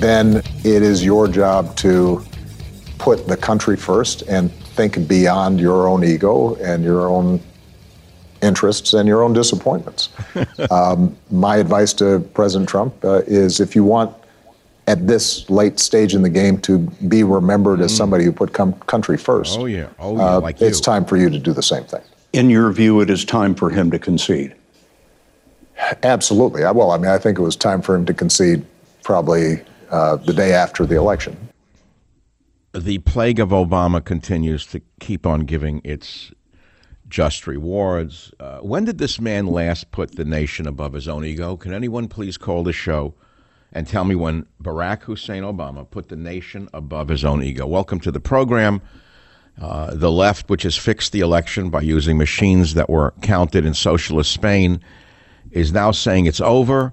then it is your job to put the country first and think beyond your own ego and your own interests and your own disappointments. um, my advice to President Trump uh, is if you want at this late stage in the game to be remembered mm. as somebody who put com- country first. Oh yeah, oh yeah, uh, like it's you. time for you to do the same thing. In your view, it is time for him to concede. Absolutely. Well, I mean, I think it was time for him to concede probably uh, the day after the election. The plague of Obama continues to keep on giving its just rewards. Uh, when did this man last put the nation above his own ego? Can anyone please call the show and tell me when Barack Hussein Obama put the nation above his own ego? Welcome to the program. Uh, the left, which has fixed the election by using machines that were counted in socialist Spain, is now saying it's over.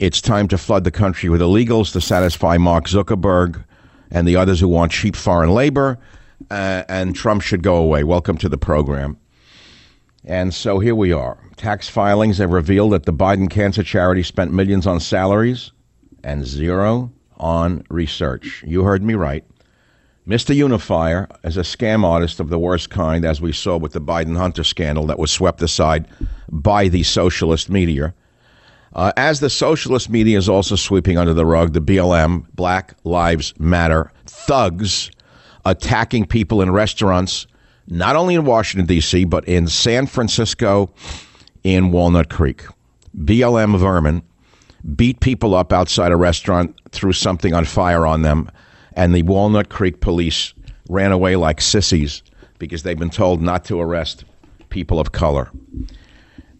It's time to flood the country with illegals to satisfy Mark Zuckerberg and the others who want cheap foreign labor. Uh, and Trump should go away. Welcome to the program. And so here we are. Tax filings have revealed that the Biden Cancer Charity spent millions on salaries and zero on research. You heard me right. Mr. Unifier is a scam artist of the worst kind, as we saw with the Biden Hunter scandal that was swept aside by the socialist media. Uh, as the socialist media is also sweeping under the rug the BLM, Black Lives Matter thugs attacking people in restaurants, not only in Washington, D.C., but in San Francisco, in Walnut Creek. BLM vermin beat people up outside a restaurant, threw something on fire on them, and the Walnut Creek police ran away like sissies because they've been told not to arrest people of color.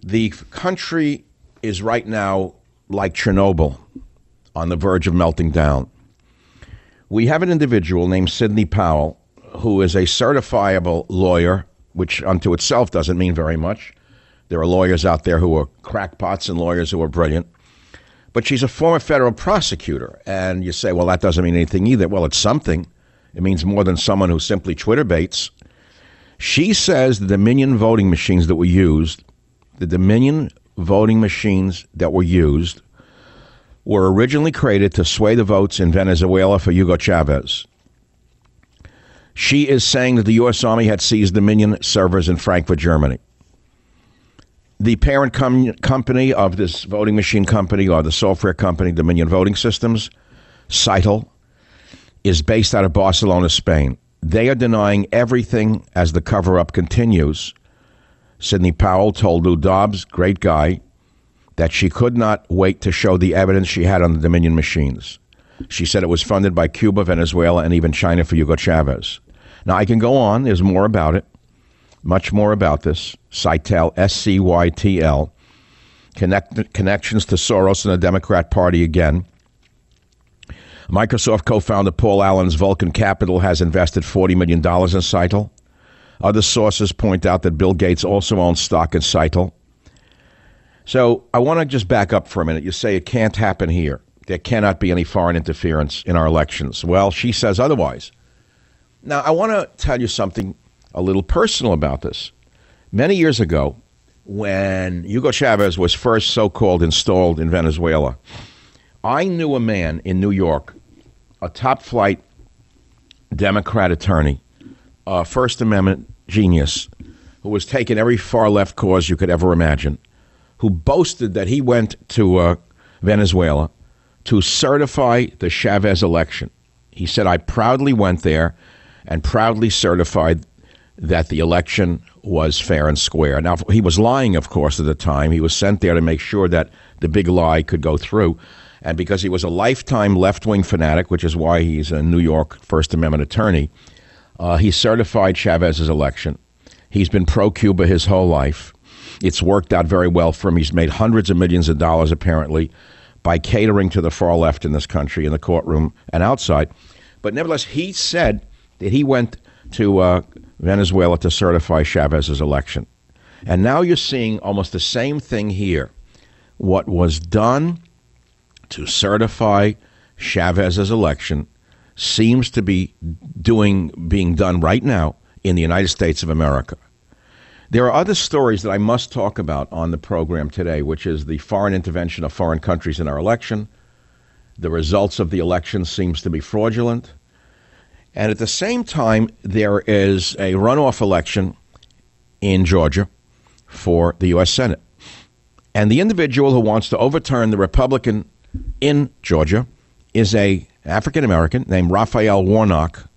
The country is right now like Chernobyl on the verge of melting down. We have an individual named Sidney Powell who is a certifiable lawyer, which unto itself doesn't mean very much. There are lawyers out there who are crackpots and lawyers who are brilliant. But she's a former federal prosecutor. And you say, well, that doesn't mean anything either. Well, it's something. It means more than someone who simply Twitter baits. She says the Dominion voting machines that were used, the Dominion voting machines that were used were originally created to sway the votes in Venezuela for Hugo Chavez. She is saying that the U.S. Army had seized Dominion servers in Frankfurt, Germany. The parent com- company of this voting machine company or the software company, Dominion Voting Systems, Scytl, is based out of Barcelona, Spain. They are denying everything as the cover up continues Sidney Powell told Lou Dobbs, great guy, that she could not wait to show the evidence she had on the Dominion machines. She said it was funded by Cuba, Venezuela, and even China for Hugo Chavez. Now, I can go on. There's more about it, much more about this. Scytl, S C Y T L. Connect, connections to Soros and the Democrat Party again. Microsoft co founder Paul Allen's Vulcan Capital has invested $40 million in Scytl. Other sources point out that Bill Gates also owns stock in Scytl. So I want to just back up for a minute. You say it can't happen here. There cannot be any foreign interference in our elections. Well, she says otherwise. Now, I want to tell you something a little personal about this. Many years ago, when Hugo Chavez was first so called installed in Venezuela, I knew a man in New York, a top flight Democrat attorney, a First Amendment genius who was taking every far left cause you could ever imagine, who boasted that he went to uh, Venezuela to certify the Chavez election. He said, I proudly went there and proudly certified that the election was fair and square. Now, he was lying, of course, at the time. He was sent there to make sure that the big lie could go through. And because he was a lifetime left wing fanatic, which is why he's a New York First Amendment attorney, uh, he certified Chavez's election. He's been pro Cuba his whole life. It's worked out very well for him. He's made hundreds of millions of dollars, apparently, by catering to the far left in this country, in the courtroom and outside. But nevertheless, he said that he went to uh, Venezuela to certify Chavez's election. And now you're seeing almost the same thing here. What was done to certify Chavez's election seems to be doing being done right now in the United States of America. There are other stories that I must talk about on the program today, which is the foreign intervention of foreign countries in our election. The results of the election seems to be fraudulent. And at the same time, there is a runoff election in Georgia for the U.S. Senate. And the individual who wants to overturn the Republican in Georgia is a African American named Raphael Warnock,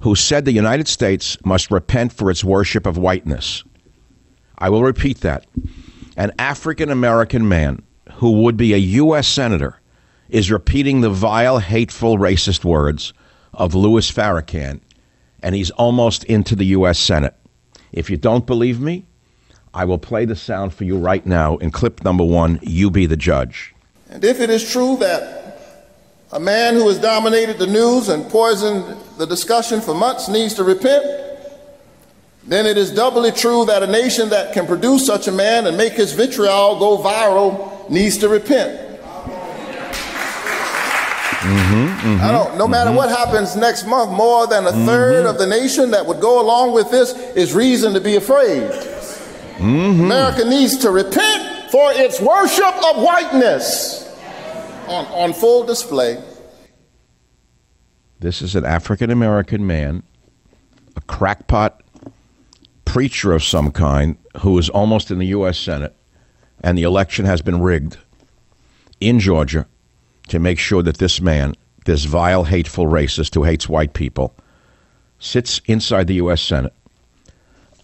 who said the United States must repent for its worship of whiteness. I will repeat that. An African American man who would be a U.S. Senator is repeating the vile, hateful, racist words of Louis Farrakhan, and he's almost into the U.S. Senate. If you don't believe me, I will play the sound for you right now in clip number one. You be the judge. And if it is true that a man who has dominated the news and poisoned the discussion for months needs to repent, then it is doubly true that a nation that can produce such a man and make his vitriol go viral needs to repent. Mm-hmm, mm-hmm, I don't. No matter mm-hmm. what happens next month, more than a third of the nation that would go along with this is reason to be afraid. Mm-hmm. America needs to repent for its worship of whiteness on, on full display. This is an African American man, a crackpot preacher of some kind, who is almost in the U.S. Senate, and the election has been rigged in Georgia to make sure that this man, this vile, hateful racist who hates white people, sits inside the U.S. Senate.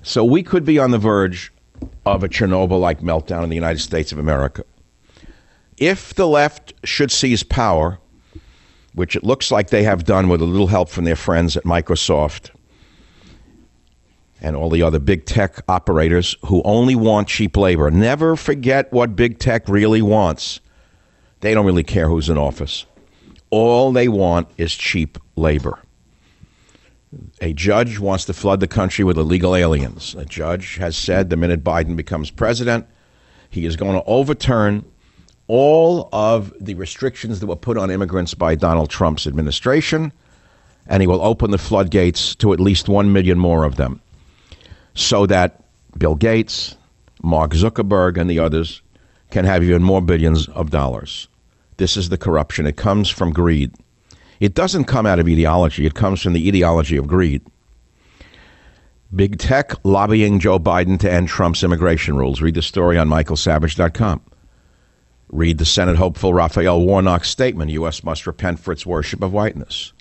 So we could be on the verge of a Chernobyl like meltdown in the United States of America. If the left should seize power, which it looks like they have done with a little help from their friends at Microsoft and all the other big tech operators who only want cheap labor, never forget what big tech really wants. They don't really care who's in office. All they want is cheap labor. A judge wants to flood the country with illegal aliens. A judge has said the minute Biden becomes president, he is going to overturn all of the restrictions that were put on immigrants by Donald Trump's administration, and he will open the floodgates to at least 1 million more of them so that Bill Gates, Mark Zuckerberg, and the others can have even more billions of dollars. This is the corruption. It comes from greed. It doesn't come out of ideology, it comes from the ideology of greed. Big tech lobbying Joe Biden to end Trump's immigration rules. Read the story on michaelsavage.com. Read the Senate hopeful Raphael Warnock's statement U.S. must repent for its worship of whiteness.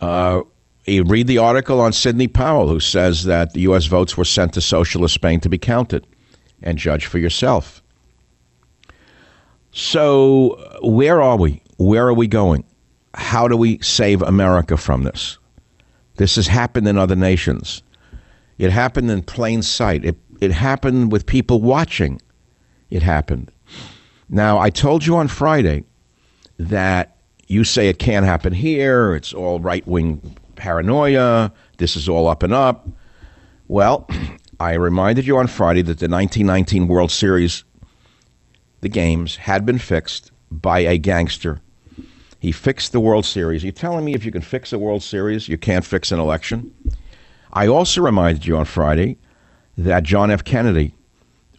Uh, read the article on Sidney Powell, who says that the U.S. votes were sent to socialist Spain to be counted, and judge for yourself. So, where are we? Where are we going? How do we save America from this? This has happened in other nations. It happened in plain sight. It, it happened with people watching. It happened. Now, I told you on Friday that you say it can't happen here. It's all right wing paranoia. This is all up and up. Well, I reminded you on Friday that the 1919 World Series the games had been fixed by a gangster. He fixed the World Series. You're telling me if you can fix a World Series, you can't fix an election? I also reminded you on Friday that John F. Kennedy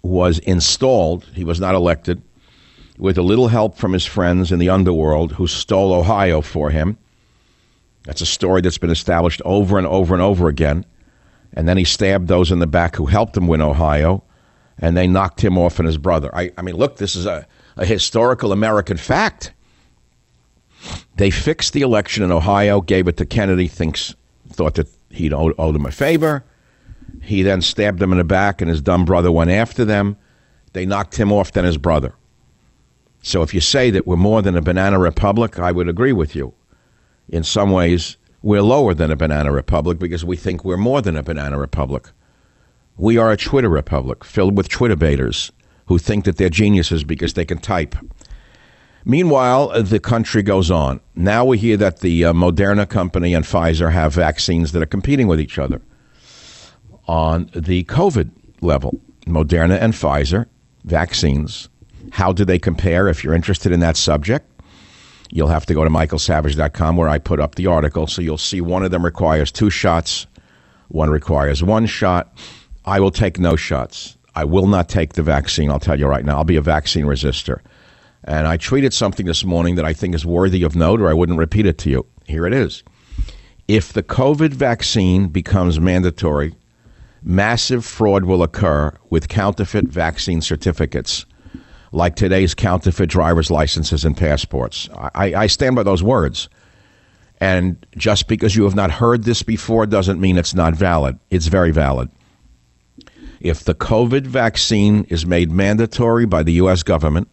was installed, he was not elected, with a little help from his friends in the underworld who stole Ohio for him. That's a story that's been established over and over and over again. And then he stabbed those in the back who helped him win Ohio and they knocked him off and his brother. I, I mean, look, this is a, a historical American fact. They fixed the election in Ohio, gave it to Kennedy, thinks thought that he'd owed, owed him a favor. He then stabbed him in the back, and his dumb brother went after them. They knocked him off, then his brother. So if you say that we're more than a banana republic, I would agree with you. In some ways, we're lower than a banana republic because we think we're more than a banana republic. We are a Twitter republic filled with Twitter baiters who think that they're geniuses because they can type. Meanwhile, the country goes on. Now we hear that the uh, Moderna company and Pfizer have vaccines that are competing with each other on the COVID level. Moderna and Pfizer vaccines. How do they compare? If you're interested in that subject, you'll have to go to michaelsavage.com where I put up the article. So you'll see one of them requires two shots, one requires one shot. I will take no shots. I will not take the vaccine. I'll tell you right now. I'll be a vaccine resistor. And I tweeted something this morning that I think is worthy of note, or I wouldn't repeat it to you. Here it is. If the COVID vaccine becomes mandatory, massive fraud will occur with counterfeit vaccine certificates, like today's counterfeit driver's licenses and passports. I, I stand by those words. And just because you have not heard this before doesn't mean it's not valid. It's very valid. If the COVID vaccine is made mandatory by the U.S. government,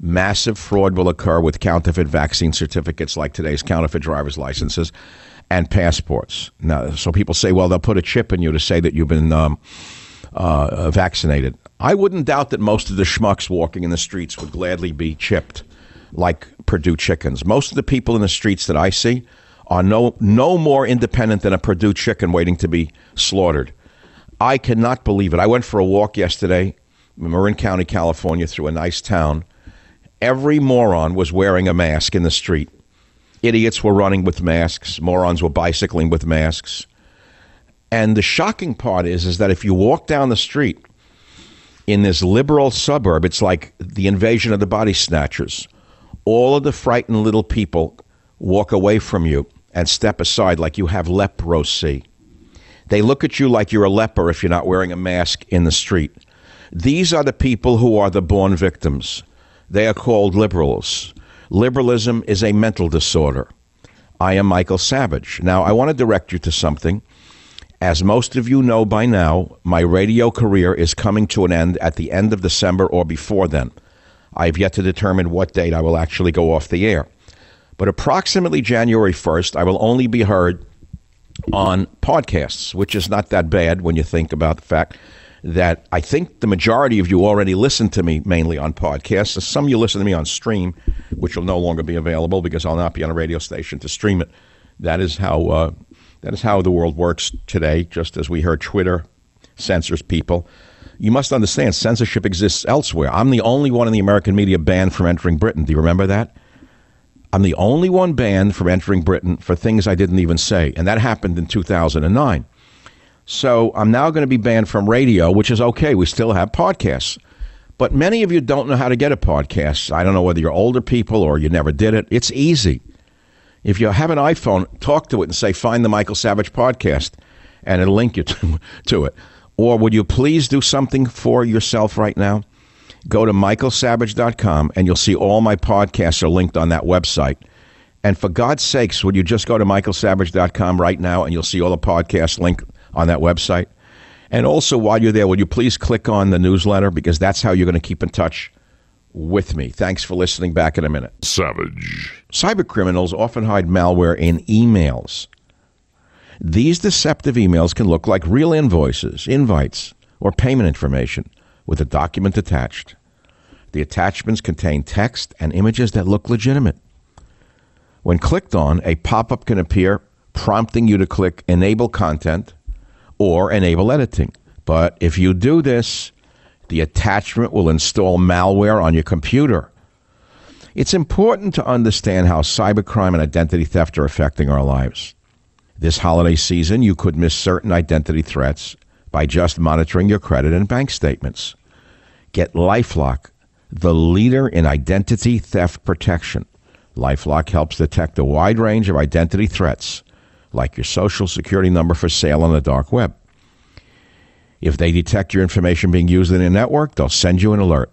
massive fraud will occur with counterfeit vaccine certificates like today's counterfeit driver's licenses and passports. Now, so people say, well, they'll put a chip in you to say that you've been um, uh, vaccinated. I wouldn't doubt that most of the schmucks walking in the streets would gladly be chipped like Perdue chickens. Most of the people in the streets that I see are no, no more independent than a Perdue chicken waiting to be slaughtered. I cannot believe it. I went for a walk yesterday in Marin County, California, through a nice town. Every moron was wearing a mask in the street. Idiots were running with masks. Morons were bicycling with masks. And the shocking part is, is that if you walk down the street in this liberal suburb, it's like the invasion of the body snatchers. All of the frightened little people walk away from you and step aside like you have leprosy. They look at you like you're a leper if you're not wearing a mask in the street. These are the people who are the born victims. They are called liberals. Liberalism is a mental disorder. I am Michael Savage. Now, I want to direct you to something. As most of you know by now, my radio career is coming to an end at the end of December or before then. I have yet to determine what date I will actually go off the air. But approximately January 1st, I will only be heard on podcasts, which is not that bad when you think about the fact that I think the majority of you already listen to me mainly on podcasts. Some of you listen to me on stream, which will no longer be available because I'll not be on a radio station to stream it. That is how uh, that is how the world works today. Just as we heard, Twitter censors people. You must understand censorship exists elsewhere. I'm the only one in the American media banned from entering Britain. Do you remember that? I'm the only one banned from entering Britain for things I didn't even say, and that happened in 2009. So I'm now going to be banned from radio, which is okay. We still have podcasts. But many of you don't know how to get a podcast. I don't know whether you're older people or you never did it. It's easy. If you have an iPhone, talk to it and say, find the Michael Savage podcast, and it'll link you to, to it. Or would you please do something for yourself right now? Go to michaelsavage.com and you'll see all my podcasts are linked on that website. And for God's sakes, would you just go to michaelsavage.com right now and you'll see all the podcasts linked on that website. And also, while you're there, would you please click on the newsletter because that's how you're going to keep in touch with me. Thanks for listening. Back in a minute. Savage. Cyber criminals often hide malware in emails. These deceptive emails can look like real invoices, invites, or payment information with a document attached. The attachments contain text and images that look legitimate. When clicked on, a pop up can appear prompting you to click Enable Content or enable editing. But if you do this, the attachment will install malware on your computer. It's important to understand how cybercrime and identity theft are affecting our lives. This holiday season, you could miss certain identity threats by just monitoring your credit and bank statements. Get Lifelock, the leader in identity theft protection. Lifelock helps detect a wide range of identity threats like your social security number for sale on the dark web. If they detect your information being used in a network, they'll send you an alert.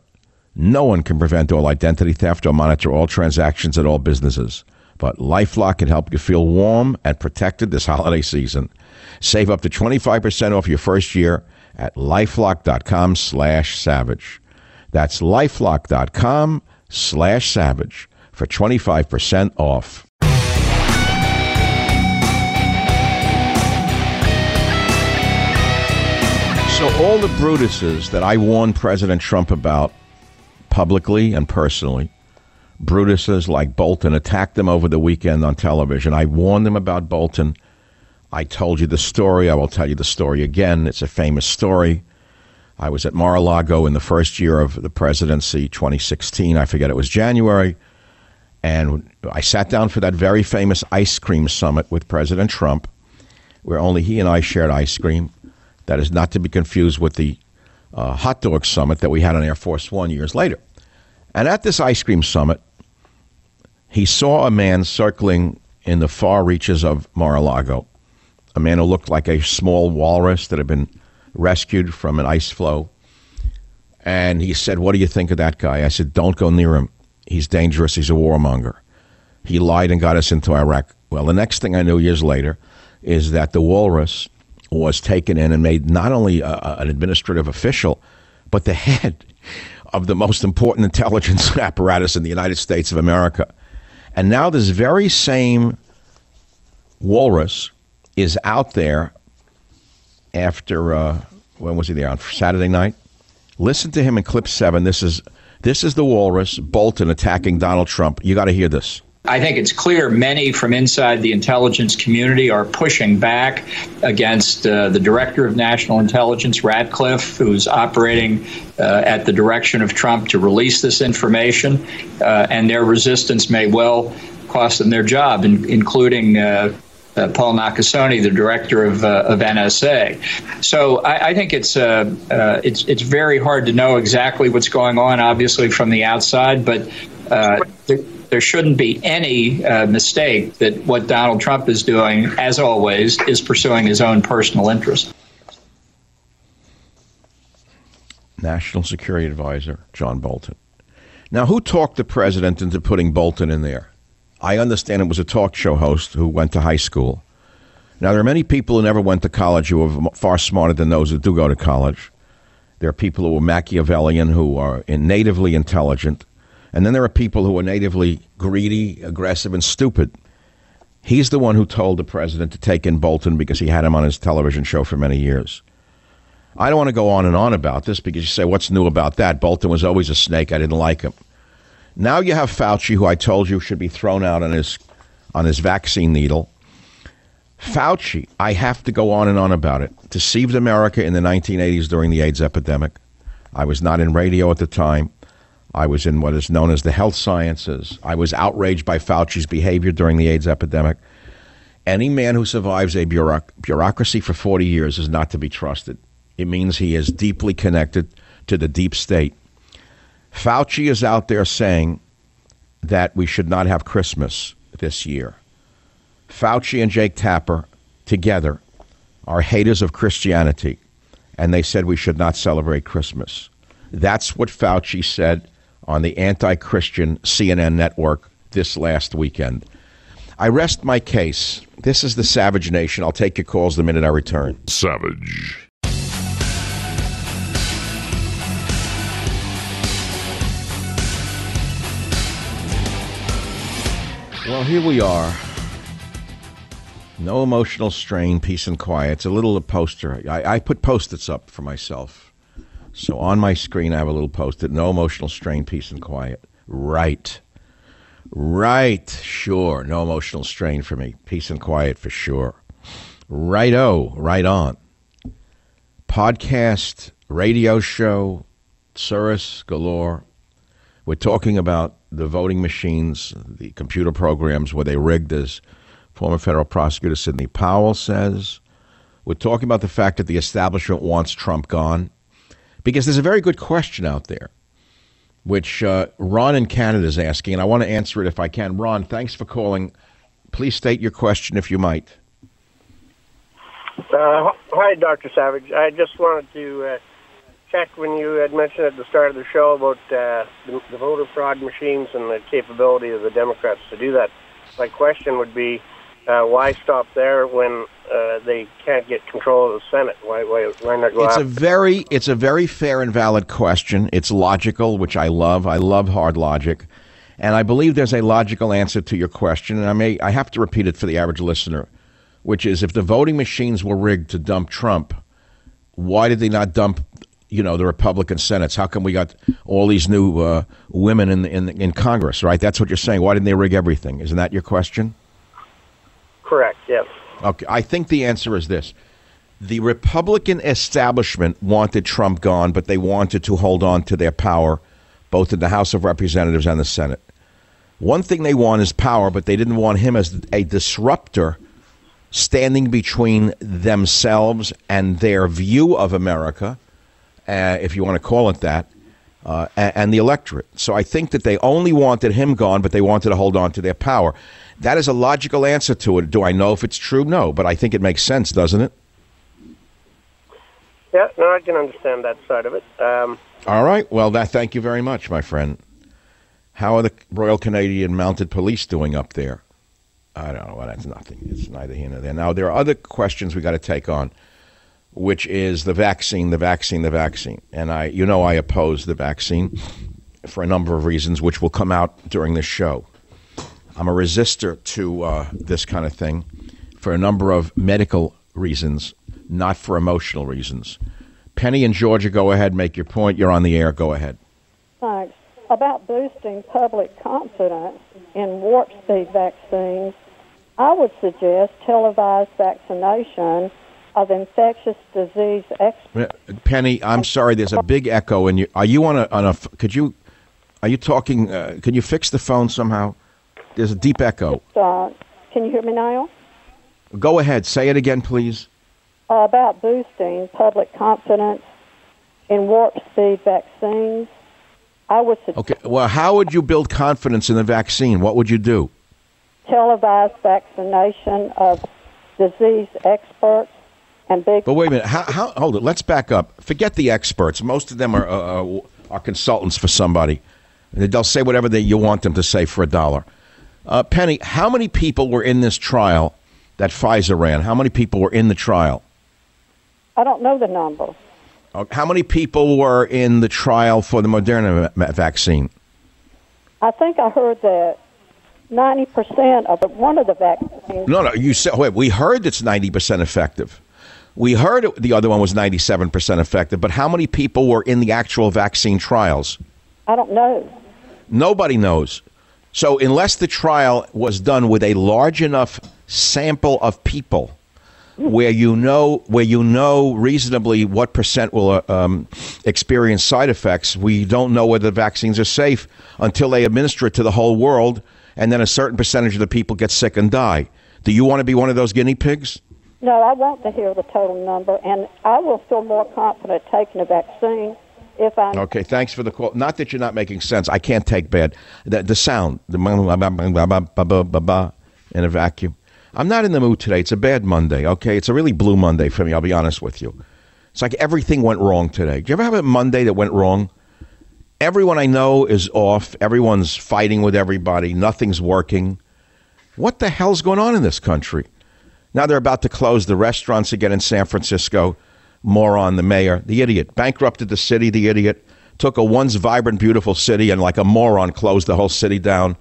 No one can prevent all identity theft or monitor all transactions at all businesses. But Lifelock can help you feel warm and protected this holiday season. Save up to 25% off your first year at lifelock.com slash savage. That's lifelock.com slash savage for 25% off. So, all the Brutuses that I warned President Trump about publicly and personally Brutuses like Bolton attacked them over the weekend on television. I warned them about Bolton. I told you the story. I will tell you the story again. It's a famous story. I was at Mar a Lago in the first year of the presidency, 2016. I forget it was January. And I sat down for that very famous ice cream summit with President Trump, where only he and I shared ice cream. That is not to be confused with the uh, hot dog summit that we had on Air Force One years later. And at this ice cream summit, he saw a man circling in the far reaches of Mar a Lago, a man who looked like a small walrus that had been rescued from an ice floe. And he said, What do you think of that guy? I said, Don't go near him. He's dangerous. He's a warmonger. He lied and got us into Iraq. Well, the next thing I knew years later is that the walrus was taken in and made not only a, an administrative official, but the head of the most important intelligence apparatus in the United States of America. And now this very same walrus is out there after uh, when was he there on Saturday night? Listen to him in clip seven. This is this is the walrus Bolton attacking Donald Trump. You got to hear this. I think it's clear many from inside the intelligence community are pushing back against uh, the director of national intelligence, Ratcliffe, who's operating uh, at the direction of Trump to release this information. Uh, and their resistance may well cost them their job, in, including. Uh, uh, Paul Nakasone, the director of, uh, of NSA. So I, I think it's uh, uh, it's it's very hard to know exactly what's going on, obviously from the outside, but uh, there, shouldn't be any uh, mistake that what Donald Trump is doing, as always, is pursuing his own personal interest. National Security Advisor John Bolton. Now, who talked the president into putting Bolton in there? I understand it was a talk show host who went to high school. Now, there are many people who never went to college who are far smarter than those who do go to college. There are people who are Machiavellian, who are natively intelligent. And then there are people who are natively greedy, aggressive, and stupid. He's the one who told the president to take in Bolton because he had him on his television show for many years. I don't want to go on and on about this because you say, what's new about that? Bolton was always a snake. I didn't like him. Now you have Fauci, who I told you should be thrown out on his on his vaccine needle. Fauci, I have to go on and on about it. Deceived America in the 1980s during the AIDS epidemic. I was not in radio at the time. I was in what is known as the health sciences. I was outraged by Fauci's behavior during the AIDS epidemic. Any man who survives a bureauc- bureaucracy for 40 years is not to be trusted. It means he is deeply connected to the deep state. Fauci is out there saying that we should not have Christmas this year. Fauci and Jake Tapper together are haters of Christianity, and they said we should not celebrate Christmas. That's what Fauci said on the anti Christian CNN network this last weekend. I rest my case. This is the Savage Nation. I'll take your calls the minute I return. Savage. Well, here we are. No emotional strain, peace and quiet. It's a little poster. I, I put post-its up for myself. So on my screen, I have a little post-it. No emotional strain, peace and quiet. Right. Right. Sure. No emotional strain for me. Peace and quiet for sure. Right oh, Right on. Podcast, radio show, Surus galore. We're talking about the voting machines, the computer programs where they rigged, as former federal prosecutor Sidney Powell says. We're talking about the fact that the establishment wants Trump gone. Because there's a very good question out there, which uh, Ron in Canada is asking, and I want to answer it if I can. Ron, thanks for calling. Please state your question if you might. Uh, hi, Dr. Savage. I just wanted to uh, check when you had mentioned at the start of the show about uh, the, the voter fraud machines and the capability of the Democrats to do that. My question would be, uh, why stop there when uh, they can't get control of the Senate? Why, why, why not go? It's a very, it's a very fair and valid question. It's logical, which I love. I love hard logic, and I believe there's a logical answer to your question. And I may, I have to repeat it for the average listener, which is if the voting machines were rigged to dump Trump, why did they not dump you know the Republican senates? How come we got all these new uh, women in, in in Congress? Right, that's what you're saying. Why didn't they rig everything? Isn't that your question? Correct. Yes. Okay, I think the answer is this: the Republican establishment wanted Trump gone, but they wanted to hold on to their power, both in the House of Representatives and the Senate. One thing they want is power, but they didn't want him as a disruptor standing between themselves and their view of America, uh, if you want to call it that, uh, and, and the electorate. So I think that they only wanted him gone, but they wanted to hold on to their power. That is a logical answer to it. Do I know if it's true? No, but I think it makes sense, doesn't it? Yeah, no, I can understand that side of it. Um, All right. Well, that. Thank you very much, my friend. How are the Royal Canadian Mounted Police doing up there? I don't know. Well, that's nothing. It's neither here nor there. Now, there are other questions we got to take on, which is the vaccine, the vaccine, the vaccine. And I, you know, I oppose the vaccine for a number of reasons, which will come out during this show. I'm a resistor to uh, this kind of thing for a number of medical reasons, not for emotional reasons. Penny in Georgia, go ahead, make your point. You're on the air. Go ahead. Thanks. About boosting public confidence in warp speed vaccines, I would suggest televised vaccination of infectious disease experts. Penny, I'm sorry. There's a big echo, and you are you on a on a? Could you are you talking? Uh, can you fix the phone somehow? There's a deep echo. Uh, can you hear me now? Go ahead. Say it again, please. Uh, about boosting public confidence in warp speed vaccines. I would suggest Okay. Well, how would you build confidence in the vaccine? What would you do? televised vaccination of disease experts and big. But wait a minute. How, how, hold it. Let's back up. Forget the experts. Most of them are uh, uh, are consultants for somebody. They'll say whatever they, you want them to say for a dollar. Uh, Penny, how many people were in this trial that Pfizer ran? How many people were in the trial? I don't know the number. Uh, How many people were in the trial for the Moderna va- vaccine? I think I heard that ninety percent of it, one of the vaccines. No, no. You said wait. We heard it's ninety percent effective. We heard it, the other one was ninety-seven percent effective. But how many people were in the actual vaccine trials? I don't know. Nobody knows. So unless the trial was done with a large enough sample of people, where you know where you know reasonably what percent will uh, um, experience side effects, we don't know whether the vaccines are safe until they administer it to the whole world, and then a certain percentage of the people get sick and die. Do you want to be one of those guinea pigs? No, I want to hear the total number, and I will feel more confident taking a vaccine if I'm okay. Thanks for the call. Not that you're not making sense. I can't take bad the, the sound, the in a vacuum. I'm not in the mood today. It's a bad Monday. Okay, it's a really blue Monday for me. I'll be honest with you. It's like everything went wrong today. Do you ever have a Monday that went wrong? Everyone I know is off. Everyone's fighting with everybody. Nothing's working. What the hell's going on in this country? Now they're about to close the restaurants again in San Francisco. Moron, the mayor, the idiot, bankrupted the city, the idiot, took a once vibrant, beautiful city and, like a moron, closed the whole city down.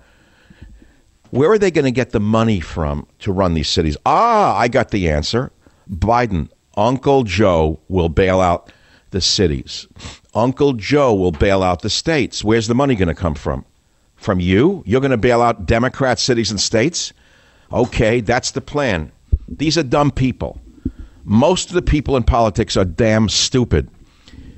Where are they going to get the money from to run these cities? Ah, I got the answer. Biden, Uncle Joe will bail out the cities. Uncle Joe will bail out the states. Where's the money going to come from? From you? You're going to bail out Democrat cities and states? Okay, that's the plan. These are dumb people. Most of the people in politics are damn stupid.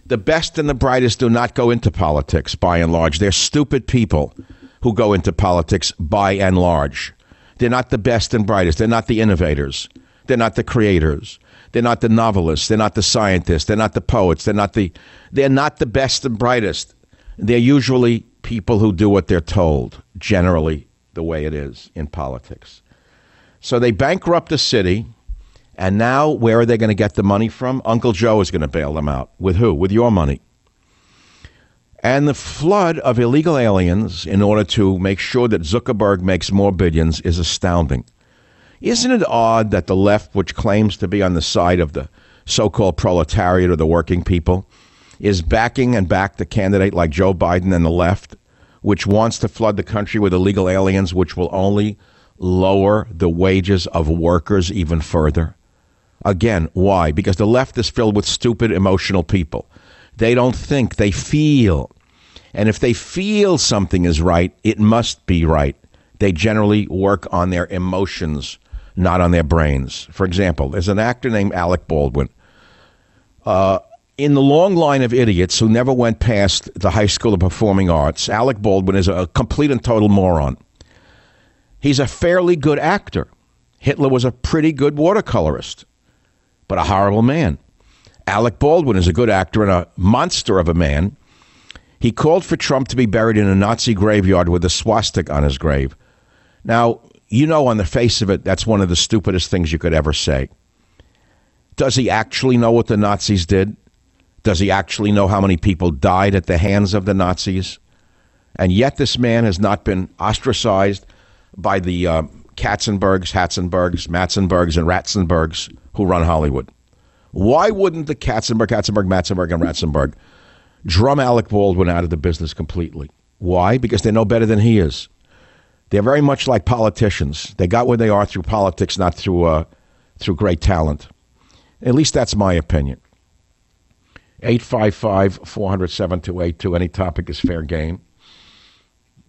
The best and the brightest do not go into politics by and large. They're stupid people who go into politics by and large. They're not the best and brightest. They're not the innovators. They're not the creators. They're not the novelists. They're not the scientists. They're not the poets. They're not the they're not the best and brightest. They're usually people who do what they're told, generally the way it is in politics. So they bankrupt the city, and now where are they going to get the money from? Uncle Joe is going to bail them out. With who? With your money. And the flood of illegal aliens in order to make sure that Zuckerberg makes more billions is astounding. Isn't it odd that the left, which claims to be on the side of the so called proletariat or the working people, is backing and backed a candidate like Joe Biden and the left, which wants to flood the country with illegal aliens, which will only lower the wages of workers even further? Again, why? Because the left is filled with stupid, emotional people. They don't think, they feel. And if they feel something is right, it must be right. They generally work on their emotions, not on their brains. For example, there's an actor named Alec Baldwin. Uh, in the long line of idiots who never went past the High School of Performing Arts, Alec Baldwin is a complete and total moron. He's a fairly good actor. Hitler was a pretty good watercolorist, but a horrible man. Alec Baldwin is a good actor and a monster of a man. He called for Trump to be buried in a Nazi graveyard with a swastika on his grave. Now, you know, on the face of it, that's one of the stupidest things you could ever say. Does he actually know what the Nazis did? Does he actually know how many people died at the hands of the Nazis? And yet, this man has not been ostracized by the uh, Katzenbergs, Hatzenbergs, Matzenbergs, and Ratzenbergs who run Hollywood. Why wouldn't the Katzenberg, Katzenberg, Matzenberg, and Ratzenberg drum Alec Baldwin out of the business completely? Why? Because they know better than he is. They're very much like politicians. They got where they are through politics, not through uh, through great talent. At least that's my opinion. 855 400 7282. Any topic is fair game.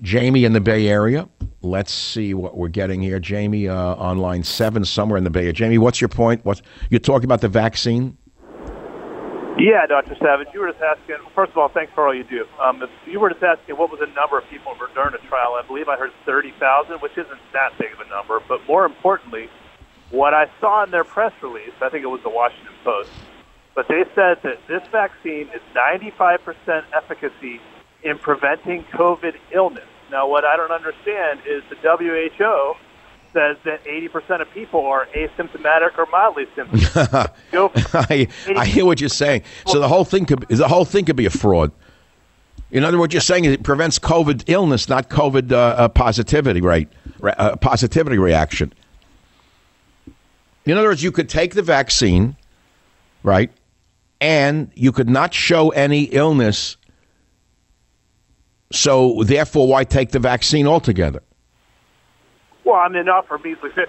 Jamie in the Bay Area. Let's see what we're getting here. Jamie uh, on line seven, somewhere in the Bay Area. Jamie, what's your point? What you're talking about the vaccine? Yeah, Dr. Savage, you were just asking. First of all, thanks for all you do. Um, you were just asking what was the number of people for during a trial. I believe I heard thirty thousand, which isn't that big of a number. But more importantly, what I saw in their press release, I think it was the Washington Post, but they said that this vaccine is 95% efficacy in preventing COVID illness. Now, what I don't understand is the WHO says that 80% of people are asymptomatic or mildly symptomatic. I, I hear what you're saying. So the whole thing could the whole thing could be a fraud. In other words, you're saying it prevents COVID illness, not COVID uh, uh, positivity rate, uh, positivity reaction. In other words, you could take the vaccine, right, and you could not show any illness so, therefore, why take the vaccine altogether? Well, I mean, not for measly 15%.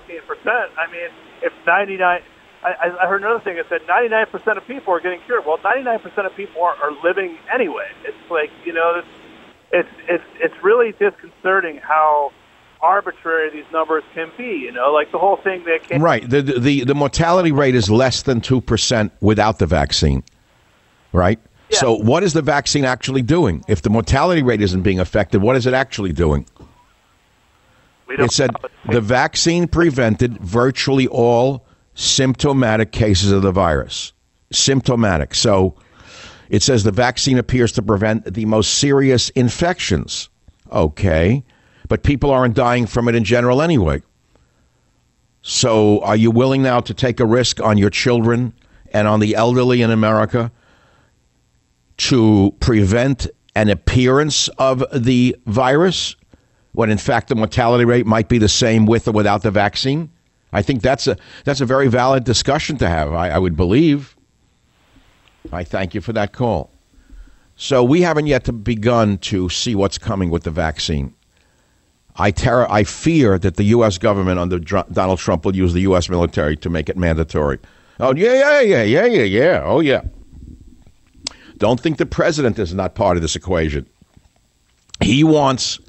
I mean, if 99, I, I heard another thing that said 99% of people are getting cured. Well, 99% of people are, are living anyway. It's like, you know, it's, it's, it's, it's really disconcerting how arbitrary these numbers can be. You know, like the whole thing that came. Right. The, the, the mortality rate is less than 2% without the vaccine, right? So, what is the vaccine actually doing? If the mortality rate isn't being affected, what is it actually doing? It said the vaccine prevented virtually all symptomatic cases of the virus. Symptomatic. So, it says the vaccine appears to prevent the most serious infections. Okay. But people aren't dying from it in general anyway. So, are you willing now to take a risk on your children and on the elderly in America? To prevent an appearance of the virus when in fact the mortality rate might be the same with or without the vaccine? I think that's a that's a very valid discussion to have. I, I would believe. I thank you for that call. So we haven't yet begun to see what's coming with the vaccine. I ter- I fear that the U.S. government under Donald Trump will use the U.S. military to make it mandatory. Oh yeah yeah yeah yeah yeah yeah oh yeah. Don't think the president is not part of this equation. He wants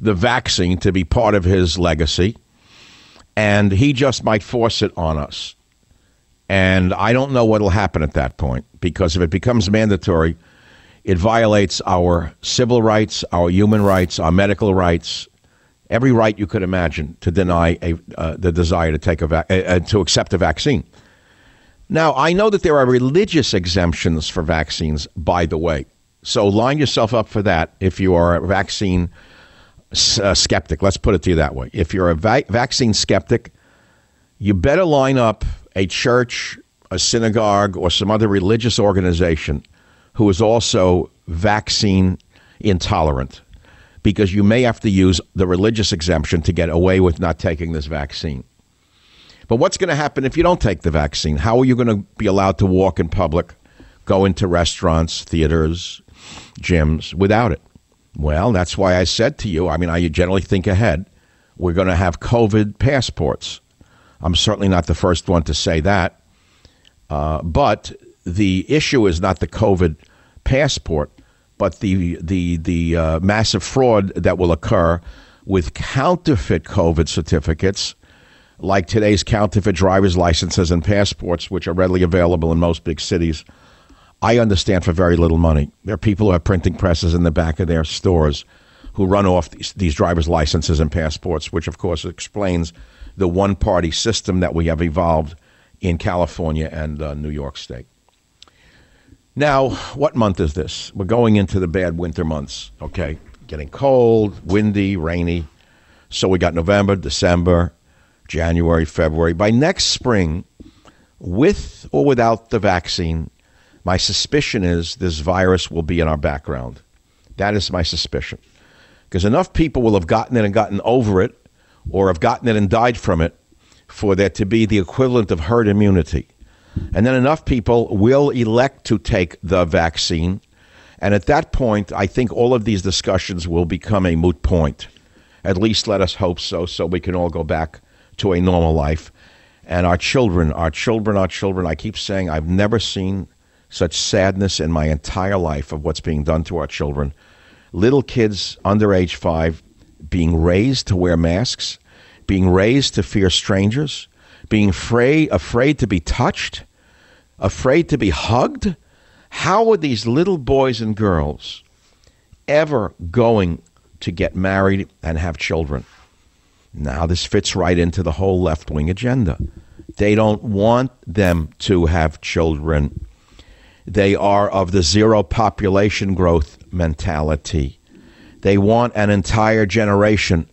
the vaccine to be part of his legacy, and he just might force it on us. And I don't know what will happen at that point because if it becomes mandatory, it violates our civil rights, our human rights, our medical rights, every right you could imagine to deny a, uh, the desire to take a uh, uh to accept a vaccine. Now, I know that there are religious exemptions for vaccines, by the way. So line yourself up for that if you are a vaccine uh, skeptic. Let's put it to you that way. If you're a va- vaccine skeptic, you better line up a church, a synagogue, or some other religious organization who is also vaccine intolerant because you may have to use the religious exemption to get away with not taking this vaccine. But what's going to happen if you don't take the vaccine? How are you going to be allowed to walk in public, go into restaurants, theaters, gyms without it? Well, that's why I said to you, I mean, I generally think ahead. We're going to have COVID passports. I'm certainly not the first one to say that. Uh, but the issue is not the COVID passport, but the the the uh, massive fraud that will occur with counterfeit COVID certificates, like today's counterfeit driver's licenses and passports, which are readily available in most big cities. I understand for very little money. There are people who have printing presses in the back of their stores who run off these, these driver's licenses and passports, which of course explains the one party system that we have evolved in California and uh, New York State. Now, what month is this? We're going into the bad winter months, okay? Getting cold, windy, rainy. So we got November, December, January, February. By next spring, with or without the vaccine, my suspicion is this virus will be in our background. That is my suspicion. Because enough people will have gotten it and gotten over it, or have gotten it and died from it, for there to be the equivalent of herd immunity. And then enough people will elect to take the vaccine. And at that point, I think all of these discussions will become a moot point. At least let us hope so, so we can all go back to a normal life. And our children, our children, our children, I keep saying I've never seen such sadness in my entire life of what's being done to our children. Little kids under age five being raised to wear masks, being raised to fear strangers, being afraid, afraid to be touched, afraid to be hugged? How are these little boys and girls ever going to get married and have children? Now, this fits right into the whole left wing agenda. They don't want them to have children. They are of the zero population growth mentality. They want an entire generation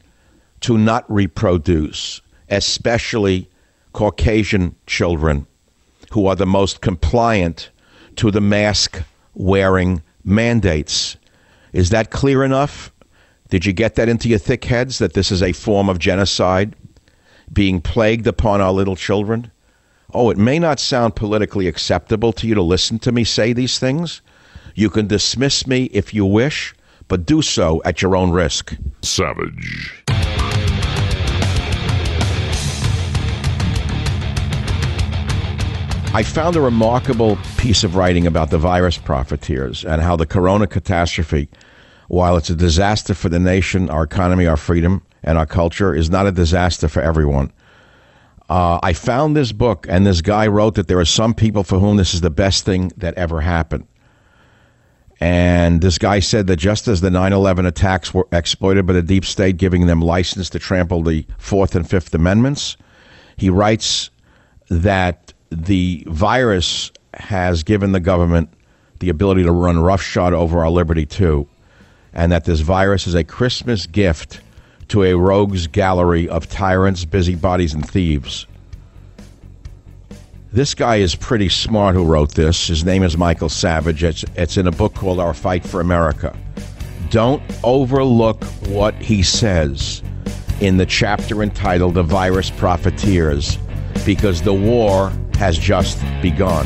to not reproduce, especially Caucasian children who are the most compliant to the mask wearing mandates. Is that clear enough? Did you get that into your thick heads that this is a form of genocide being plagued upon our little children? Oh, it may not sound politically acceptable to you to listen to me say these things. You can dismiss me if you wish, but do so at your own risk. Savage. I found a remarkable piece of writing about the virus profiteers and how the corona catastrophe, while it's a disaster for the nation, our economy, our freedom, and our culture, is not a disaster for everyone. Uh, I found this book, and this guy wrote that there are some people for whom this is the best thing that ever happened. And this guy said that just as the 9 11 attacks were exploited by the deep state, giving them license to trample the Fourth and Fifth Amendments, he writes that the virus has given the government the ability to run roughshod over our liberty too, and that this virus is a Christmas gift to a rogues gallery of tyrants, busybodies, and thieves. This guy is pretty smart who wrote this. His name is Michael Savage. It's, it's in a book called Our Fight for America. Don't overlook what he says in the chapter entitled The Virus Profiteers, because the war has just begun.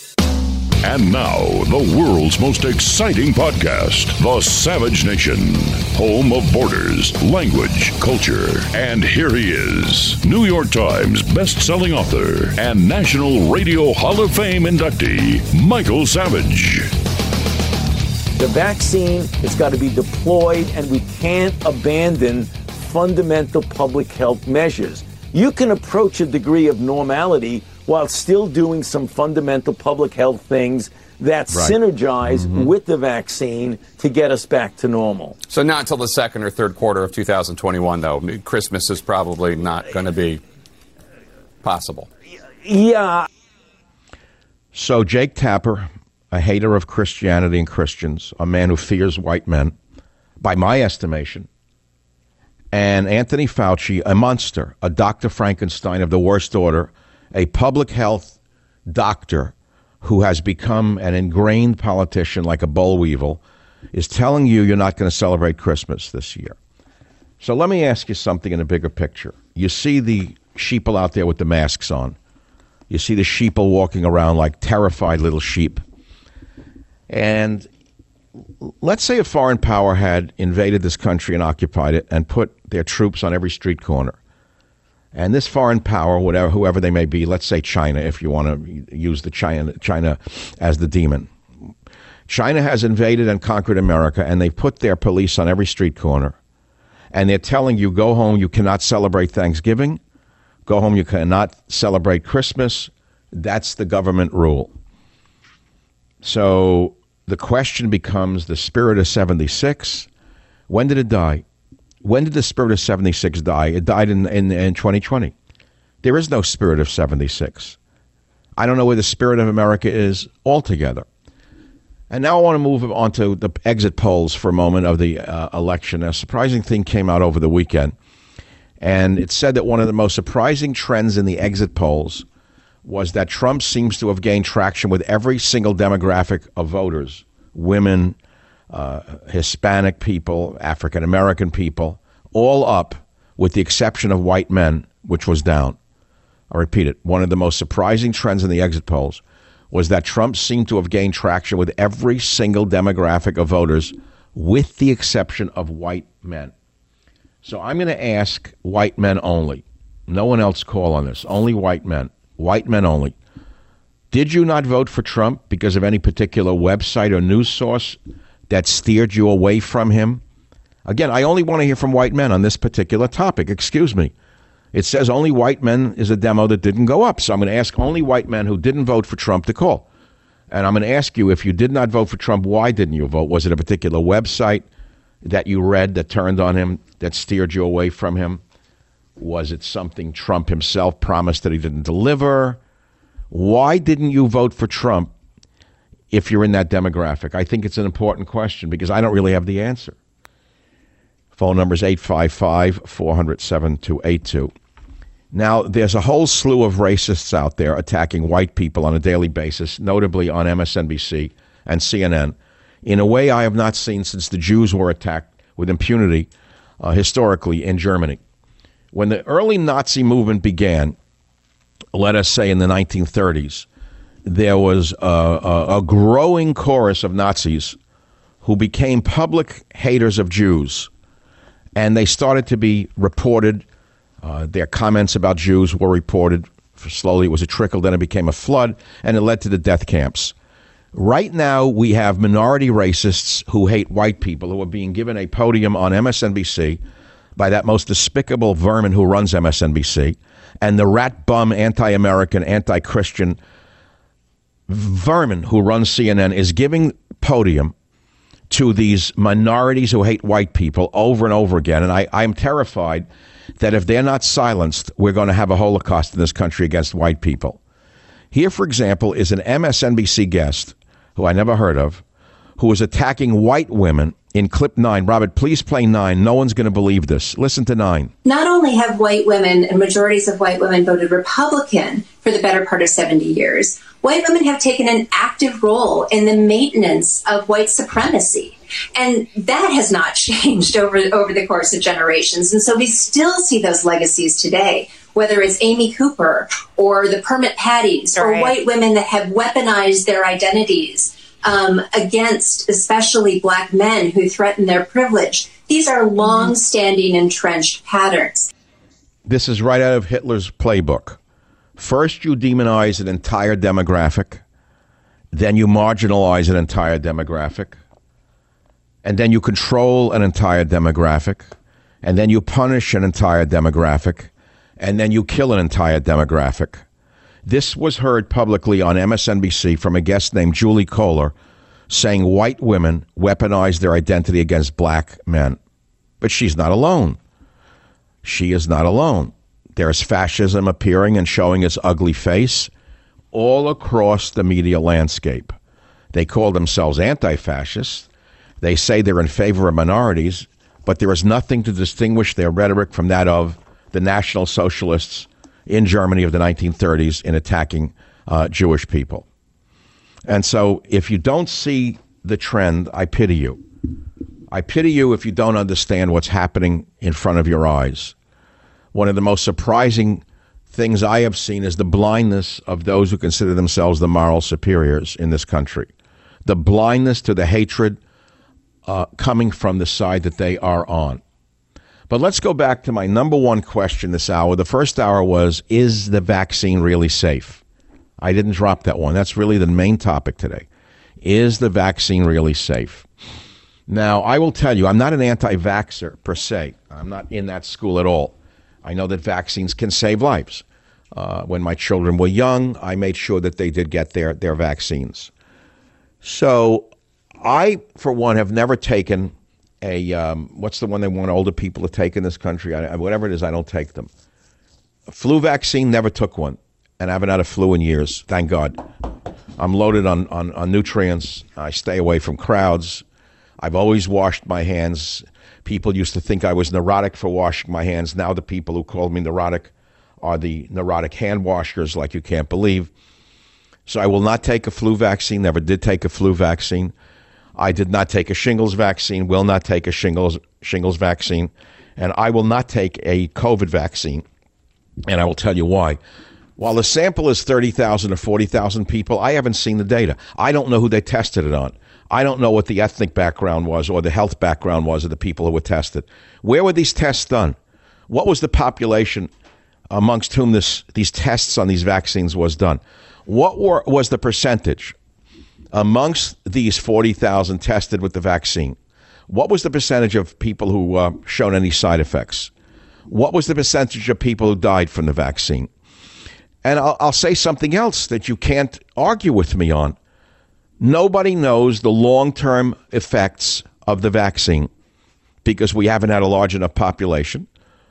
And now, the world's most exciting podcast, The Savage Nation, home of borders, language, culture. And here he is, New York Times best-selling author and National Radio Hall of Fame inductee, Michael Savage. The vaccine has got to be deployed, and we can't abandon fundamental public health measures. You can approach a degree of normality while still doing some fundamental public health things that Right. synergize mm-hmm. with the vaccine to get us back to normal. So not until the second or third quarter of 2021, though. Christmas is probably not going to be possible. Yeah, So, Jake Tapper, a hater of Christianity and Christians, a man who fears white men, by my estimation, and Anthony Fauci, a monster, a Dr. Frankenstein of the worst order, a public health doctor who has become an ingrained politician like a boll weevil is telling you you're not going to celebrate Christmas this year. So let me ask you something in a bigger picture. You see the sheeple out there with the masks on. You see the sheeple walking around like terrified little sheep. And let's say a foreign power had invaded this country and occupied it and put their troops on every street corner. And this foreign power, whatever, whoever they may be, let's say China, if you want to use the China, China as the demon. China has invaded and conquered America, and they put their police on every street corner. And they're telling you, go home, you cannot celebrate Thanksgiving. Go home, you cannot celebrate Christmas. That's the government rule. So the question becomes the spirit of 76. When did it die? When did the spirit of 76 die? It died in, in, in 2020. There is no spirit of 76. I don't know where the spirit of America is altogether. And now I want to move on to the exit polls for a moment of the uh, election. A surprising thing came out over the weekend. And it said that one of the most surprising trends in the exit polls was that Trump seems to have gained traction with every single demographic of voters women, uh, Hispanic people, African American people, all up, with the exception of white men, which was down. I repeat it. One of the most surprising trends in the exit polls was that Trump seemed to have gained traction with every single demographic of voters, with the exception of white men. So I'm going to ask white men only. No one else call on this. Only white men. White men only. Did you not vote for Trump because of any particular website or news source that steered you away from him? Again, I only want to hear from white men on this particular topic. Excuse me. It says only white men is a demo that didn't go up. So I'm going to ask only white men who didn't vote for Trump to call. And I'm going to ask you if you did not vote for Trump, why didn't you vote? Was it a particular website that you read that turned on him, that steered you away from him? Was it something Trump himself promised that he didn't deliver? Why didn't you vote for Trump if you're in that demographic? I think it's an important question because I don't really have the answer. Phone number is 855 400 7282. Now, there's a whole slew of racists out there attacking white people on a daily basis, notably on MSNBC and CNN, in a way I have not seen since the Jews were attacked with impunity uh, historically in Germany. When the early Nazi movement began, let us say in the 1930s, there was a, a, a growing chorus of Nazis who became public haters of Jews. And they started to be reported. Uh, their comments about Jews were reported. Slowly, it was a trickle, then it became a flood, and it led to the death camps. Right now, we have minority racists who hate white people who are being given a podium on MSNBC by that most despicable vermin who runs MSNBC and the rat bum anti American, anti Christian vermin who runs CNN is giving podium to these minorities who hate white people over and over again. And I, I'm terrified that if they're not silenced, we're going to have a Holocaust in this country against white people. Here, for example, is an MSNBC guest who I never heard of who is attacking white women in clip nine. Robert, please play nine. No one's going to believe this. Listen to nine. Not only have white women and majorities of white women voted Republican for the better part of 70 years, white women have taken an active role in the maintenance of white supremacy. And that has not changed over, over the course of generations. And so we still see those legacies today, whether it's Amy Cooper or the permit patties or Right. white women that have weaponized their identities um, against especially black men who threaten their privilege. These are long standing entrenched patterns. This is right out of Hitler's playbook. First, you demonize an entire demographic, then you marginalize an entire demographic, and then you control an entire demographic, and then you punish an entire demographic, and then you kill an entire demographic. This was heard publicly on MSNBC from a guest named Julie Kohler saying white women weaponize their identity against black men. But she's not alone. She is not alone. There's fascism appearing and showing its ugly face all across the media landscape. They call themselves anti fascists. They say they're in favor of minorities, but there is nothing to distinguish their rhetoric from that of the National Socialists in Germany of the 1930s in attacking uh, Jewish people. And so, if you don't see the trend, I pity you. I pity you if you don't understand what's happening in front of your eyes. One of the most surprising things I have seen is the blindness of those who consider themselves the moral superiors in this country. The blindness to the hatred uh, coming from the side that they are on. But let's go back to my number one question this hour. The first hour was Is the vaccine really safe? I didn't drop that one. That's really the main topic today. Is the vaccine really safe? Now, I will tell you, I'm not an anti vaxxer per se. I'm not in that school at all. I know that vaccines can save lives. Uh, when my children were young, I made sure that they did get their, their vaccines. So, I, for one, have never taken a, um, what's the one they want older people to take in this country? I, whatever it is, I don't take them. A flu vaccine, never took one. And I haven't had a flu in years, thank God. I'm loaded on, on, on nutrients. I stay away from crowds. I've always washed my hands. People used to think I was neurotic for washing my hands. Now the people who called me neurotic are the neurotic hand washers, like you can't believe. So I will not take a flu vaccine. Never did take a flu vaccine. I did not take a shingles vaccine. Will not take a shingles shingles vaccine, and I will not take a COVID vaccine. And I will tell you why. While the sample is 30,000 or 40,000 people, I haven't seen the data. I don't know who they tested it on. I don't know what the ethnic background was or the health background was of the people who were tested. Where were these tests done? What was the population amongst whom this, these tests on these vaccines was done? What were, was the percentage amongst these 40,000 tested with the vaccine? What was the percentage of people who uh, showed any side effects? What was the percentage of people who died from the vaccine? And I'll, I'll say something else that you can't argue with me on. Nobody knows the long term effects of the vaccine because we haven't had a large enough population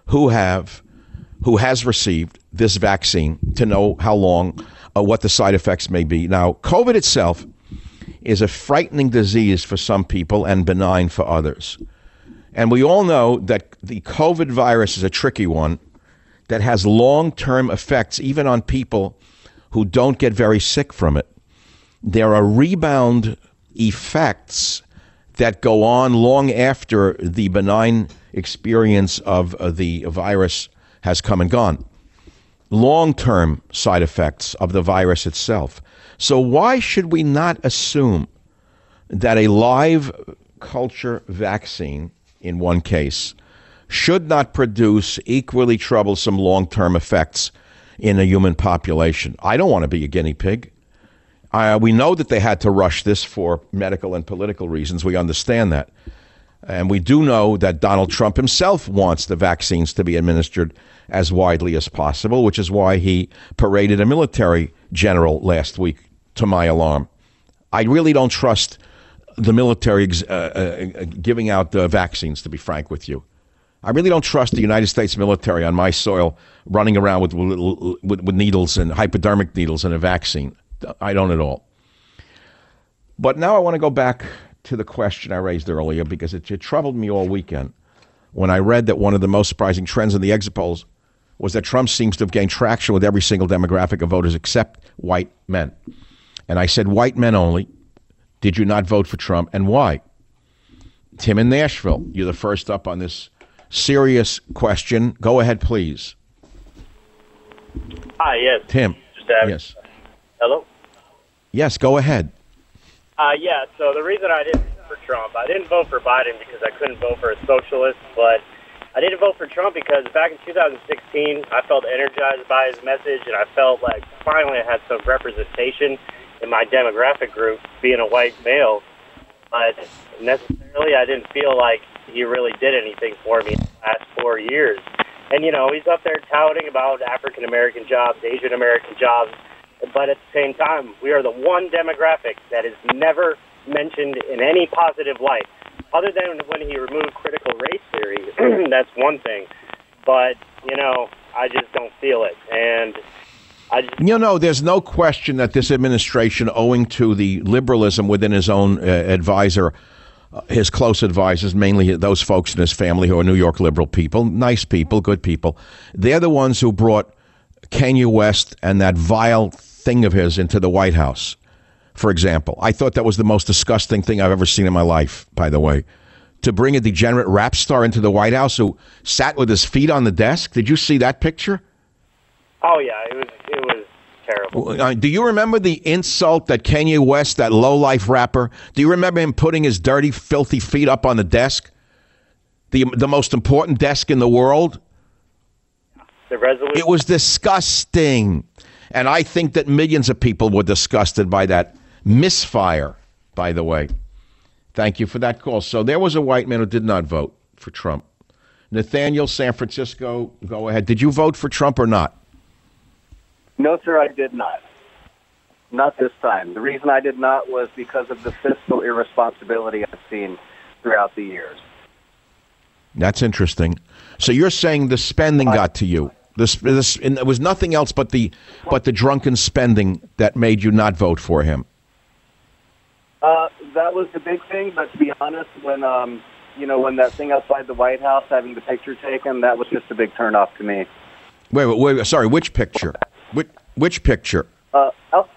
who have who has received this vaccine to know how long uh, what the side effects may be. Now, COVID itself is a frightening disease for some people and benign for others. And we all know that the COVID virus is a tricky one that has long term effects, even on people who don't get very sick from it there are rebound effects that go on long after the benign experience of uh, the virus has come and gone. Long term side effects of the virus itself. So, why should we not assume that a live culture vaccine, in one case, should not produce equally troublesome long term effects in a human population? I don't want to be a guinea pig. Uh, we know that they had to rush this for medical and political reasons. We understand that. And we do know that Donald Trump himself wants the vaccines to be administered as widely as possible, which is why he paraded a military general last week, to my alarm. I really don't trust the military uh, uh, giving out the vaccines, to be frank with you. I really don't trust the United States military on my soil running around with, with, with needles and hypodermic needles and a vaccine. I don't at all. But now I want to go back to the question I raised earlier because it, it troubled me all weekend when I read that one of the most surprising trends in the exit polls was that Trump seems to have gained traction with every single demographic of voters except white men. And I said, white men only. Did you not vote for Trump and why? Tim in Nashville, you're the first up on this serious question. Go ahead, please. Hi, yes. Tim. yes. Hello? Yes, go ahead. Uh, yeah, so the reason I didn't vote for Trump, I didn't vote for Biden because I couldn't vote for a socialist, but I didn't vote for Trump because back in 2016, I felt energized by his message, and I felt like finally I had some representation in my demographic group, being a white male. But necessarily, I didn't feel like he really did anything for me in the last four years. And, you know, he's up there touting about African American jobs, Asian American jobs but at the same time, we are the one demographic that is never mentioned in any positive light. Other than when he removed critical race theory, that's one thing. But, you know, I just don't feel it. And just. You know, there's no question that this administration, owing to the liberalism within his own uh, advisor, uh, his close advisors, mainly those folks in his family who are New York liberal people, nice people, good people, they're the ones who brought Kanye West and that vile thing of his into the White House, for example. I thought that was the most disgusting thing I've ever seen in my life, by the way. To bring a degenerate rap star into the White House who sat with his feet on the desk. Did you see that picture? Oh yeah, it was it was terrible. Uh, Do you remember the insult that Kanye West, that low life rapper, do you remember him putting his dirty, filthy feet up on the desk? The, the most important desk in the world? The resolution. It was disgusting. And I think that millions of people were disgusted by that misfire, by the way. Thank you for that call. So there was a white man who did not vote for Trump. Nathaniel, San Francisco, go ahead. Did you vote for Trump or not? No, sir, I did not. Not this time. The reason I did not was because of the fiscal irresponsibility I've seen throughout the years. That's interesting. So you're saying the spending got to you. This, this, and it was nothing else but the, but the drunken spending that made you not vote for him. Uh, that was the big thing, but to be honest, when um, you know, when that thing outside the White House having the picture taken, that was just a big turnoff to me. Wait, wait, wait, sorry, which picture? Which, which picture? Uh, out,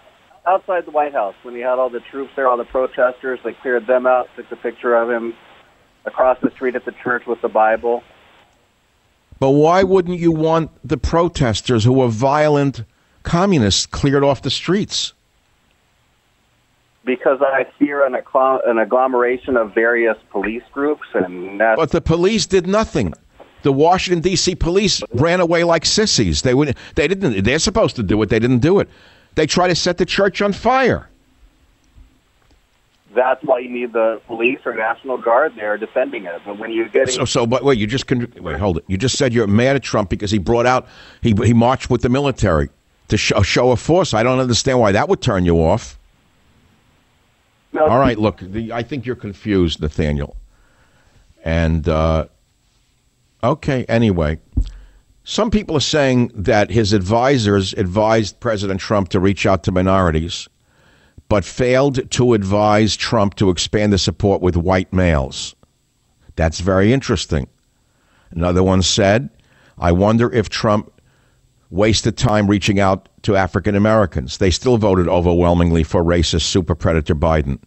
outside the White House, when he had all the troops there, all the protesters, they cleared them out, took the picture of him across the street at the church with the Bible. But why wouldn't you want the protesters who were violent communists cleared off the streets? Because I fear an, an agglomeration of various police groups, and that's But the police did nothing. The Washington D.C. police ran away like sissies. They would, they didn't. They're supposed to do it. They didn't do it. They tried to set the church on fire. that's why you need the police or National Guard there defending it. But when you're getting So, so, but wait, you just con- wait. Hold it. You just said you're mad at Trump because he brought out he he marched with the military to show show of force. I don't understand why that would turn you off. No, All right, look, the, I think you're confused, Nathaniel. And uh, okay, anyway, some people are saying that his advisors advised President Trump to reach out to minorities, but failed to advise Trump to expand the support with white males. That's very interesting. Another one said, I wonder if Trump wasted time reaching out to African Americans. They still voted overwhelmingly for racist super predator Biden.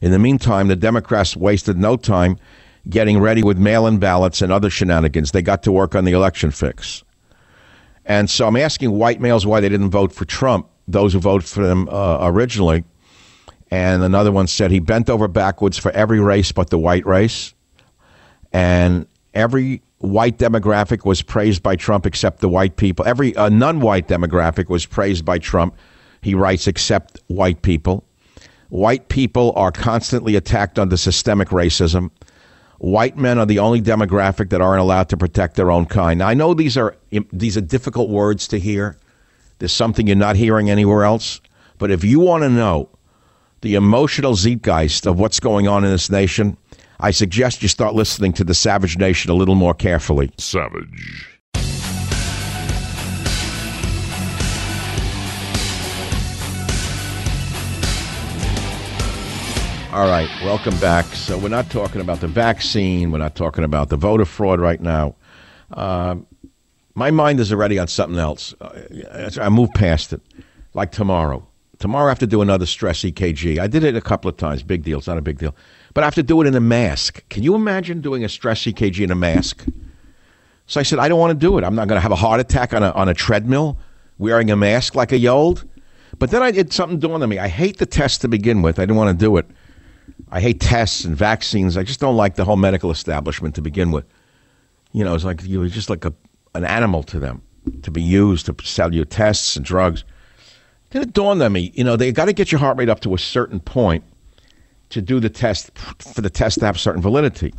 In the meantime, the Democrats wasted no time getting ready with mail in ballots and other shenanigans. They got to work on the election fix. And so I'm asking white males why they didn't vote for Trump, those who voted for him uh, originally. And another one said he bent over backwards for every race but the white race. And every white demographic was praised by Trump except the white people. Every uh, non white demographic was praised by Trump, he writes, except white people. White people are constantly attacked under systemic racism. White men are the only demographic that aren't allowed to protect their own kind. Now, I know these are these are difficult words to hear. There's something you're not hearing anywhere else. But if you want to know the emotional zeitgeist of what's going on in this nation, I suggest you start listening to the Savage Nation a little more carefully. Savage. All right, welcome back. So we're not talking about the vaccine. We're not talking about the voter fraud right now. Uh, my mind is already on something else. Uh, I move past it. Like tomorrow. Tomorrow I have to do another stress EKG. I did it a couple of times. Big deal. It's not a big deal. But I have to do it in a mask. Can you imagine doing a stress EKG in a mask? So I said, I don't want to do it. I'm not going to have a heart attack on a, on a treadmill wearing a mask like a yold. But then I did something dawned on me. I hate the test to begin with. I didn't want to do it. I hate tests and vaccines. I just don't like the whole medical establishment to begin with. You know, it's like you're just like a, an animal to them to be used to sell you tests and drugs. Then it dawned on me, you know, they got to get your heart rate up to a certain point to do the test for the test to have certain validity.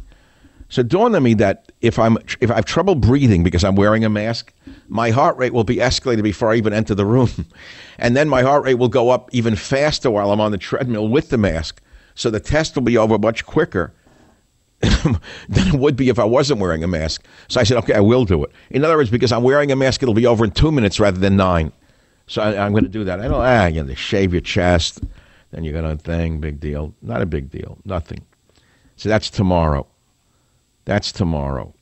So it dawned on me that if I'm if I have trouble breathing because I'm wearing a mask, my heart rate will be escalated before I even enter the room, and then my heart rate will go up even faster while I'm on the treadmill with the mask. So the test will be over much quicker than it would be if I wasn't wearing a mask. So I said, okay, I will do it. In other words, because I'm wearing a mask, it'll be over in two minutes rather than nine. So I, am going to do that. I don't, ah, you know, shave your chest, then you're going to thing, big deal. Not a big deal, nothing. So that's tomorrow. That's tomorrow.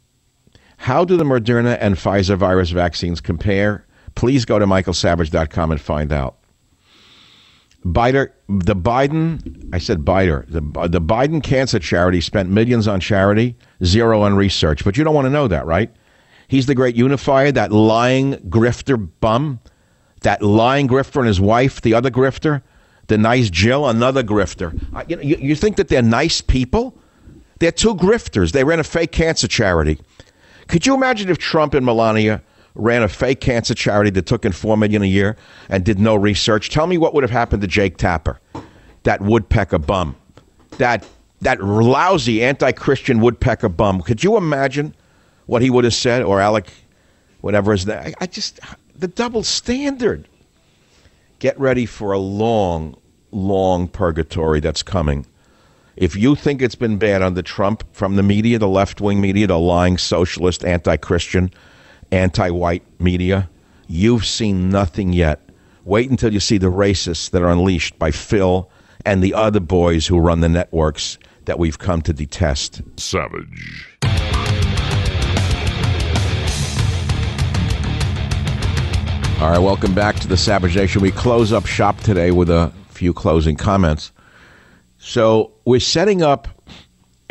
How do the Moderna and Pfizer virus vaccines compare? Please go to michaelsavage.com and find out. Biden, the Biden, I said Biden, the, the Biden Cancer Charity spent millions on charity, zero on research. But you don't want to know that, right? He's the great unifier, that lying grifter bum, that lying grifter and his wife, the other grifter, the nice Jill, another grifter. you, know, you, you think that they're nice people? They're two grifters. They ran a fake cancer charity. Could you imagine if Trump and Melania ran a fake cancer charity that took in four million a year and did no research. Tell me what would have happened to Jake Tapper, that woodpecker bum, that that lousy anti-Christian woodpecker bum. Could you imagine what he would have said, or Alec, whatever his name? I just the double standard. Get ready for a long, long purgatory that's coming. If you think it's been bad under Trump from the media, the left wing media, the lying socialist, anti Christian, anti white media. You've seen nothing yet. Wait until you see the racists that are unleashed by Phil and the other boys who run the networks that we've come to detest. Savage. All right, welcome back to the Savage Nation. We close up shop today with a few closing comments. So, we're setting up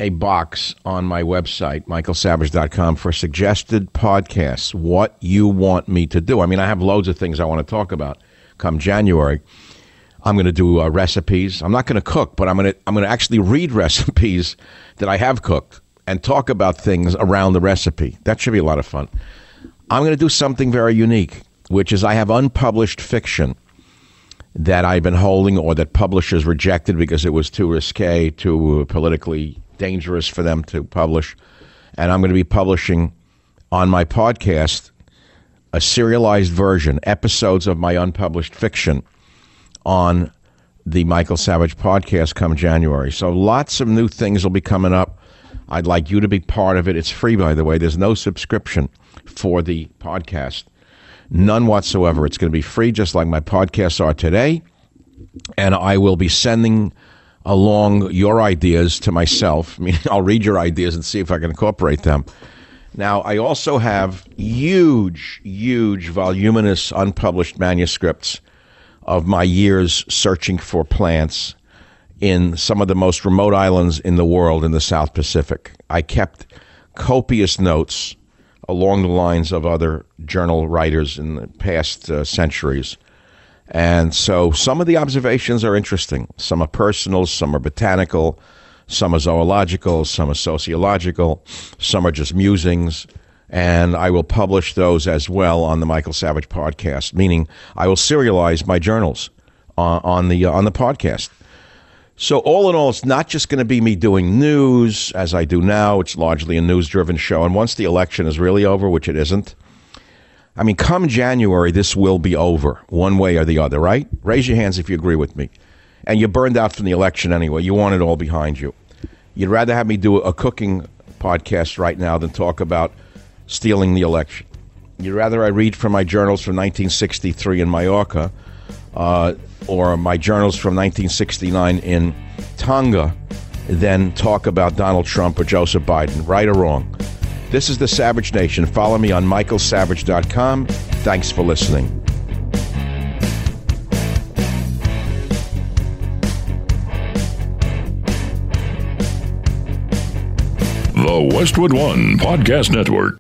a box on my website, michaelsavage.com, for suggested podcasts, what you want me to do. I mean, I have loads of things I want to talk about come January. I'm going to do uh, recipes. I'm not going to cook, but I'm going to I'm going to actually read recipes that I have cooked and talk about things around the recipe. That should be a lot of fun. I'm going to do something very unique, which is I have unpublished fiction that I've been holding or that publishers rejected because it was too risque, too politically dangerous for them to publish. And I'm going to be publishing on my podcast a serialized version, episodes of my unpublished fiction on the Michael Savage podcast come January. So lots of new things will be coming up. I'd like you to be part of it. It's free, by the way. There's no subscription for the podcast, none whatsoever. It's going to be free, just like my podcasts are today. And I will be sending along your ideas to myself. I mean, I'll read your ideas and see if I can incorporate them. Now, I also have huge, huge, voluminous, unpublished manuscripts of my years searching for plants in some of the most remote islands in the world in the South Pacific. I kept copious notes along the lines of other journal writers in the past uh, centuries and so some of the observations are interesting. Some are personal, some are botanical, some are zoological, some are sociological, some are just musings. And I will publish those as well on the Michael Savage podcast, meaning I will serialize my journals on, on the, uh, on the podcast. So, all in all, it's not just going to be me doing news as I do now. It's largely a news driven show. And once the election is really over, which it isn't, I mean, come January, this will be over, one way or the other, right? Raise your hands if you agree with me. And you're burned out from the election anyway. You want it all behind you. You'd rather have me do a cooking podcast right now than talk about stealing the election. You'd rather I read from my journals from 1963 in Mallorca uh, or my journals from 1969 in Tonga than talk about Donald Trump or Joseph Biden, right or wrong. This is the Savage Nation. Follow me on michaelsavage.com. Thanks for listening. The Westwood One Podcast Network.